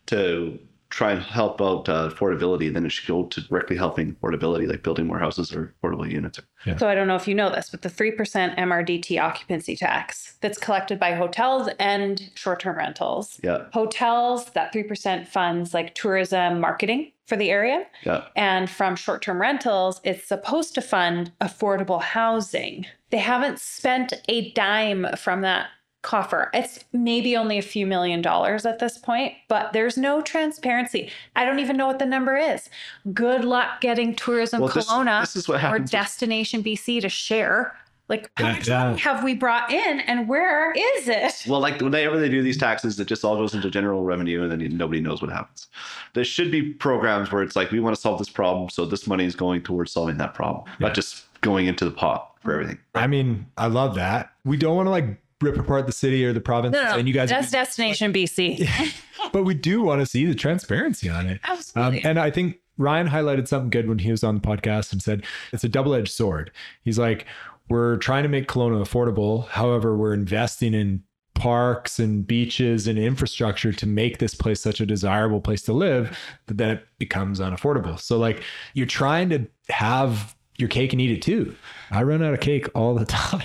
to try and help out uh, affordability, then it should go to directly helping affordability, like building more houses or affordable units. So I don't know if you know this, but the 3% MRDT occupancy tax that's collected by hotels and short-term rentals. Yeah, Hotels, that 3% funds like tourism marketing for the area. yeah. And from short term rentals, it's supposed to fund affordable housing. They haven't spent a dime from that coffer. It's maybe only a few million dollars at this point, but there's no transparency. I don't even know what the number is. Good luck getting Tourism Well, this- Kelowna this is what or happens with- Destination BC to share. Like, how Yeah, much yeah. money have we brought in and where is it? Well, like whenever they do these taxes, it just all goes into general revenue, and then nobody knows what happens. There should be programs where it's like we want to solve this problem, so this money is going towards solving that problem, Yeah. not just going into the pot for everything. I mean, I love that. We don't want to like rip apart the city or the province No, no, no. and you guys, That's Destination BC. but we do want to see the transparency on it. Um, and I think Ryan highlighted something good when he was on the podcast and said it's a double edged sword. He's like, we're trying to make Kelowna affordable. However, we're investing in parks and beaches and infrastructure to make this place such a desirable place to live that then it becomes unaffordable. So, like, you're trying to have your cake and eat it too. I run out of cake all the time.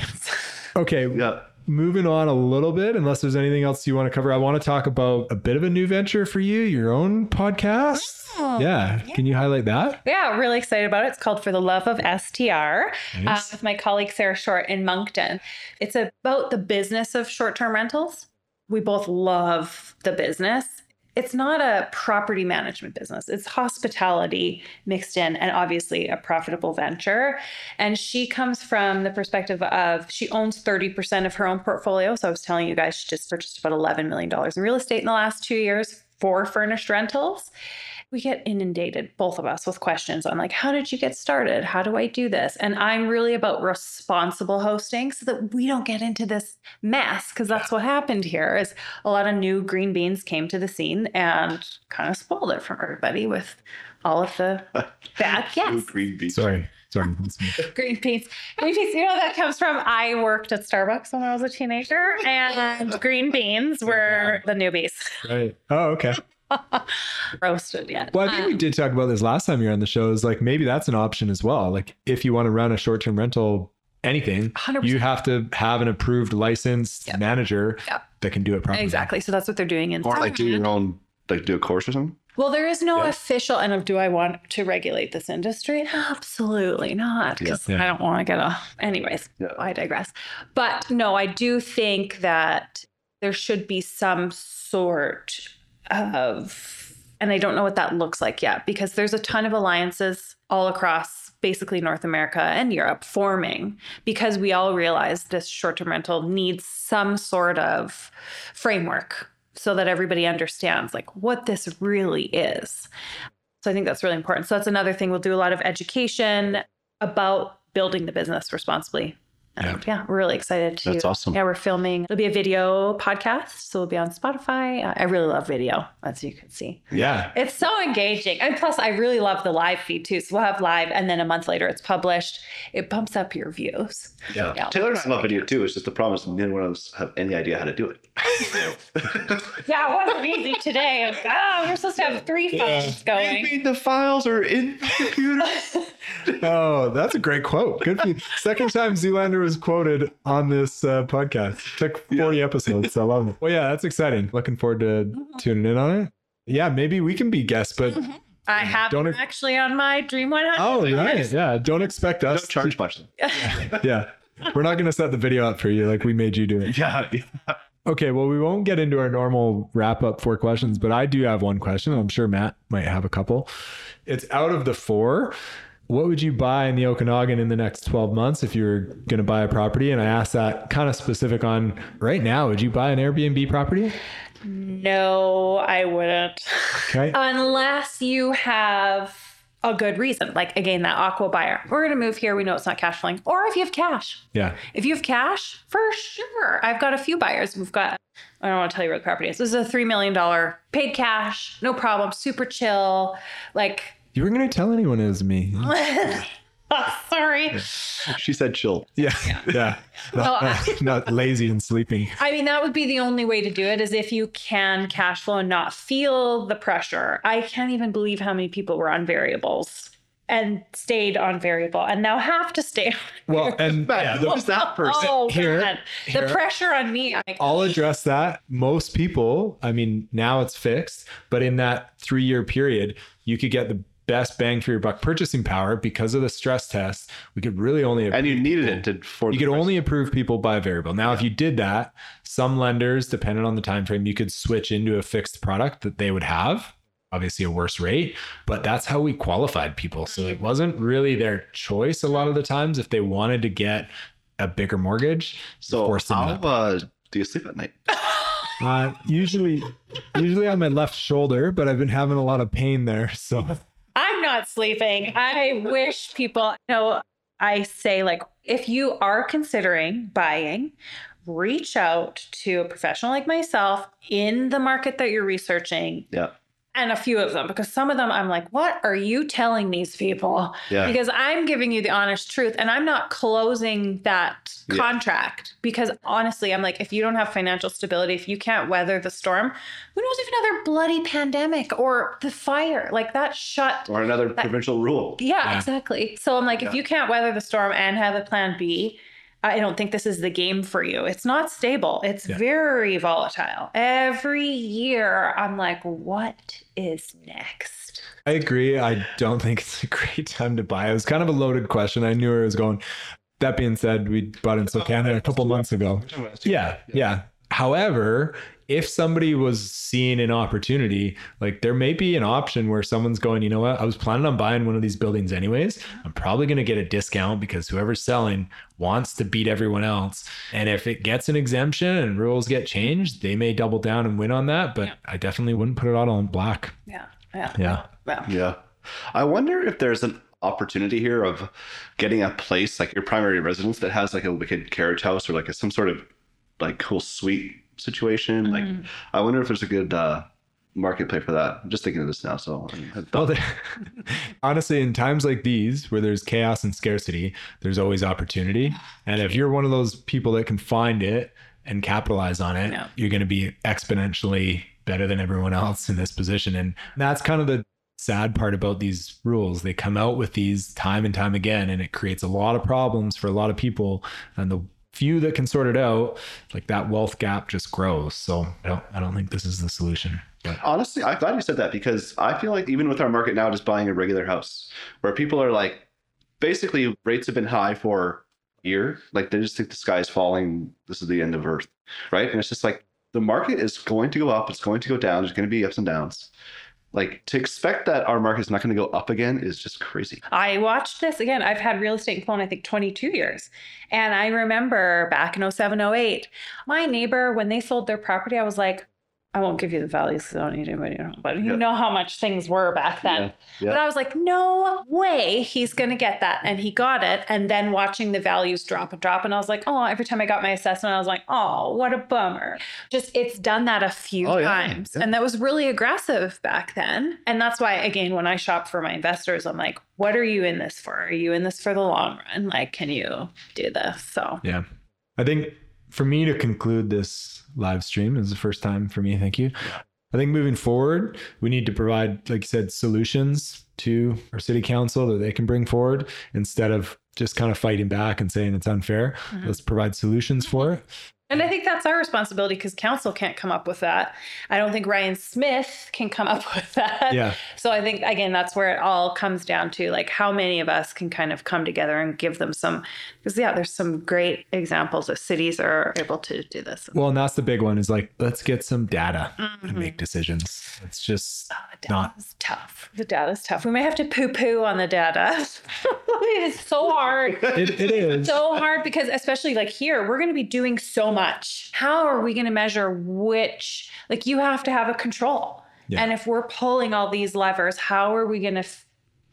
okay. Yeah. Moving on a little bit, unless there's anything else you want to cover, I want to talk about a bit of a new venture for you, your own podcast. Oh, yeah. Can you highlight that? Yeah, really excited about it. It's called For the Love of STR uh, with my colleague Sarah Short in Moncton. It's about the business of short term rentals. We both love the business. It's not a property management business, it's hospitality mixed in, and obviously a profitable venture. And she comes from the perspective of she owns 30% of her own portfolio. So I was telling you guys, she just purchased about $11 million in real estate in the last two years for furnished rentals we get inundated both of us with questions on like how did you get started how do i do this and i'm really about responsible hosting so that we don't get into this mess because that's what happened here is a lot of new green beans came to the scene and kind of spoiled it for everybody with all of the bad yes Green beans. Sorry. Sorry. green beans green beans you know that comes from i worked at starbucks when i was a teenager and green beans were the newbies right. Oh, okay. Roasted yet Well, I think we um, did talk about this last time you were on the show. Is like maybe that's an option as well. Like if you want to run a short term rental, anything, 100%. you have to have an approved licensed Yep. manager Yep. that can do it properly. exactly so that's what they're doing in Or like do your own, like do a course or something. Well, there is no Yeah. official, and do I want to regulate this industry? Absolutely not, because Yeah. I don't want to get a. Anyways, Yeah. I digress. But no, I do think that there should be some sort of, and I don't know what that looks like yet, because there's a ton of alliances all across basically North America and Europe forming because we all realize this short term rental needs some sort of framework so that everybody understands like what this really is. So I think that's really important. So that's another thing. We'll do a lot of education about building the business responsibly. And yeah, we're really excited to. That's awesome. Yeah, we're filming. It'll be a video podcast, so we'll be on Spotify. Uh, I really love video, as you can see. Yeah. It's so engaging. And plus, I really love the live feed too. So we'll have live, and then a month later, it's published. It bumps up your views. Yeah. Yeah. Taylor and I love video too. It's just the problem is neither one of us have any idea how to do it. Yeah, it wasn't easy today. Oh, we're supposed to have three phones going. Maybe the files are in the computer. Oh, that's a great quote. Good. Second time Zoolander was quoted on this uh, podcast. Took 40 episodes. I love it. Well, yeah, that's exciting. Looking forward to tuning in on it. Yeah, maybe we can be guests, but I have Don't them ex- actually on my Dream 100. Oh, list. right. Yeah. Don't expect us. Don't charge much. to- yeah. We're not going to set the video up for you like we made you do it. yeah. Yeah. Okay. Well, we won't get into our normal wrap up four questions, but I do have one question. I'm sure Matt might have a couple. It's out of the four. What would you buy in the Okanagan in the next 12 months if you were going to buy a property? And I asked that kind of specific on right now. Would you buy an Airbnb property? No, I wouldn't. Okay. Unless you have a good reason. Like, again, that aqua buyer. We're going to move here. We know it's not cash flowing. Or if you have cash. Yeah. If you have cash, for sure. I've got a few buyers. We've got, I don't want to tell you where the property is. This is a $3 million paid cash, no problem, super chill. Like, You weren't going to tell anyone it was me. oh, sorry. She said chill. Yeah. Yeah. Well, Not, not lazy and sleeping. I mean, that would be the only way to do it is if you can cash flow and not feel the pressure. I can't even believe how many people were on variables and stayed on variable and now have to stay on. Well, and yeah, the- Who's that oh, person? Oh, Here- God. here- the pressure on me. I'm I'll address that. Most people, I mean, now it's fixed, but in that three year period, you could get the best bang for your buck purchasing power because of the stress test. We could really only And you needed it to for you could first- only approve people by a variable. Now, if you did that, some lenders, depending on the time frame, you could switch into a fixed product that they would have, obviously a worse rate. But that's how we qualified people. So it wasn't really their choice a lot of the times if they wanted to get a bigger mortgage. So forced them how uh, do you sleep at night? Uh, usually, usually on my left shoulder, but I've been having a lot of pain there. So I'm not sleeping. I wish people know. I say, like, if you are considering buying, reach out to a professional like myself in the market that you're researching Yeah. And a few of them because some of them I'm like, what are you telling these people? Yeah. Because I'm giving you the honest truth and I'm not closing that Yeah. contract because honestly, I'm like, if you don't have financial stability, if you can't weather the storm, who knows if another bloody pandemic or the fire like that shut. Or another provincial rule. Yeah, Yeah. exactly. So I'm like, if you can't weather the storm and have a plan B, I don't think this is the game for you. It's not stable. It's Yeah. very volatile. Every year, I'm like, what is next? I agree. I don't think it's a great time to buy. It was kind of a loaded question. I knew where it was going. That being said, we bought in SoCanada a couple months ago. Yeah, yeah. However, if somebody was seeing an opportunity, like there may be an option where someone's going, you know what, I was planning on buying one of these buildings anyways. I'm probably going to get a discount because whoever's selling wants to beat everyone else. And if it gets an exemption and rules get changed, they may double down and win on that. But Yeah. I definitely wouldn't put it all on black. Yeah. Yeah. Yeah. Yeah. Yeah. I wonder if there's an opportunity here of getting a place like your primary residence that has like a wicked carriage house or like a, some sort of like cool suite situation. Like, Mhm. I wonder if there's a good uh, marketplace for that. I'm just thinking of this now. So, Well, there, honestly, in times like these where there's chaos and scarcity, there's always opportunity. And if you're one of those people that can find it and capitalize on it, Yeah. you're going to be exponentially better than everyone else in this position. And that's kind of the sad part about these rules. They come out with these time and time again, and it creates a lot of problems for a lot of people. And the few that can sort it out, like that wealth gap just grows. So I don't, I don't think this is the solution. But honestly, I'm glad you said that because I feel like even with our market now, just buying a regular house where people are like, basically rates have been high for a year. Like they just think the sky is falling. This is the end of Earth, right? And it's just like the market is going to go up. It's going to go down. There's going to be ups and downs. Like to expect that our market is not going to go up again is just crazy. I watched this again. I've had real estate in Kelowna, I think 22 years. And I remember back in 07, 08, my neighbor, when they sold their property, I was like, I won't give you the values because I don't need anybody to know, but you Yeah. know how much things were back then. Yeah, yeah. But I was like, no way he's going to get that. And he got it. And then watching the values drop and drop. And I was like, oh, every time I got my assessment, I was like, oh, what a bummer. Just it's done that a few Oh, yeah, times. yeah. And that was really aggressive back then. And that's why, again, when I shop for my investors, I'm like, what are you in this for? Are you in this for the long run? Like, can you do this? So, Yeah. I think for me to conclude this live stream is the first time for me. Thank you. I think moving forward, we need to provide, like you said, solutions to our city council that they can bring forward instead of just kind of fighting back and saying it's unfair. Mhm. Let's provide solutions for it. And I think that's our responsibility because council can't come up with that. I don't think Ryan Smith can come up with that. Yeah. So I think again that's where it all comes down to like how many of us can kind of come together and give them some because yeah, there's some great examples of cities are able to do this. Well, and that's the big one is like, let's get some data Mm-hmm. and make decisions. It's just The not tough. The data's tough. We may have to poo poo on the data. it's so hard. it, it is. so hard because especially like here we're going to be doing so much how are we going to measure which like you have to have a control Yeah. and if we're pulling all these levers how are we going to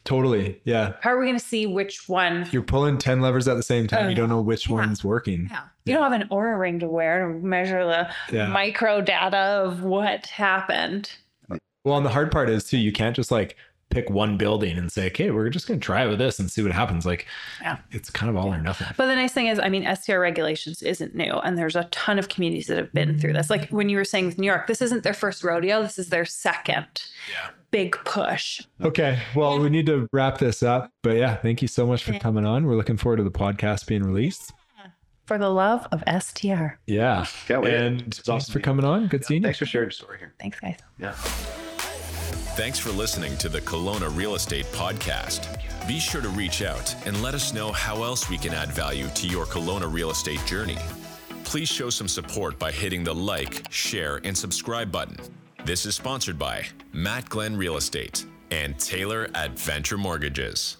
totally. Yeah. how are we going to see which one You're pulling 10 levers at the same time. you don't know which one's working. yeah. you don't have an Oura ring to wear to measure the Yeah. micro data of what happened Well, and the hard part is too, you can't just like pick one building and say, okay, we're just going to try it with this and see what happens. Like, Yeah. it's kind of all or nothing. But the nice thing is, I mean, STR regulations isn't new, and there's a ton of communities that have been through this. Like when you were saying with New York, this isn't their first rodeo, this is their second big push. Okay. Well, we need to wrap this up. But yeah, thank you so much for coming on. We're looking forward to the podcast being released. For the love of STR. Yeah. Can't wait. And It's thanks awesome for coming on. Good seeing you. Thanks for sharing your story here. Thanks, guys. Yeah. Thanks for listening to the Kelowna Real Estate Podcast. Be sure to reach out and let us know how else we can add value to your Kelowna real estate journey. Please show some support by hitting the like, share, and subscribe button. This is sponsored by Matt Glen Real Estate and Taylor at Venture Mortgages.